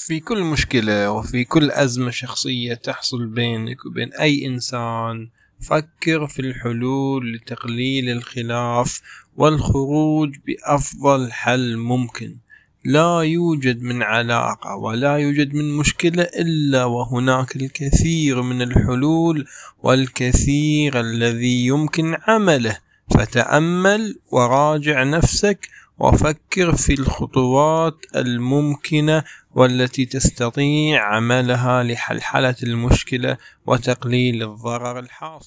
في كل مشكلة وفي كل أزمة شخصية تحصل بينك وبين أي إنسان فكر في الحلول لتقليل الخلاف والخروج بأفضل حل ممكن. لا يوجد من علاقة ولا يوجد من مشكلة إلا وهناك الكثير من الحلول والكثير الذي يمكن عمله. فتأمل وراجع نفسك وفكر في الخطوات الممكنة والتي تستطيع عملها لحلحلة المشكلة وتقليل الضرر الحاصل.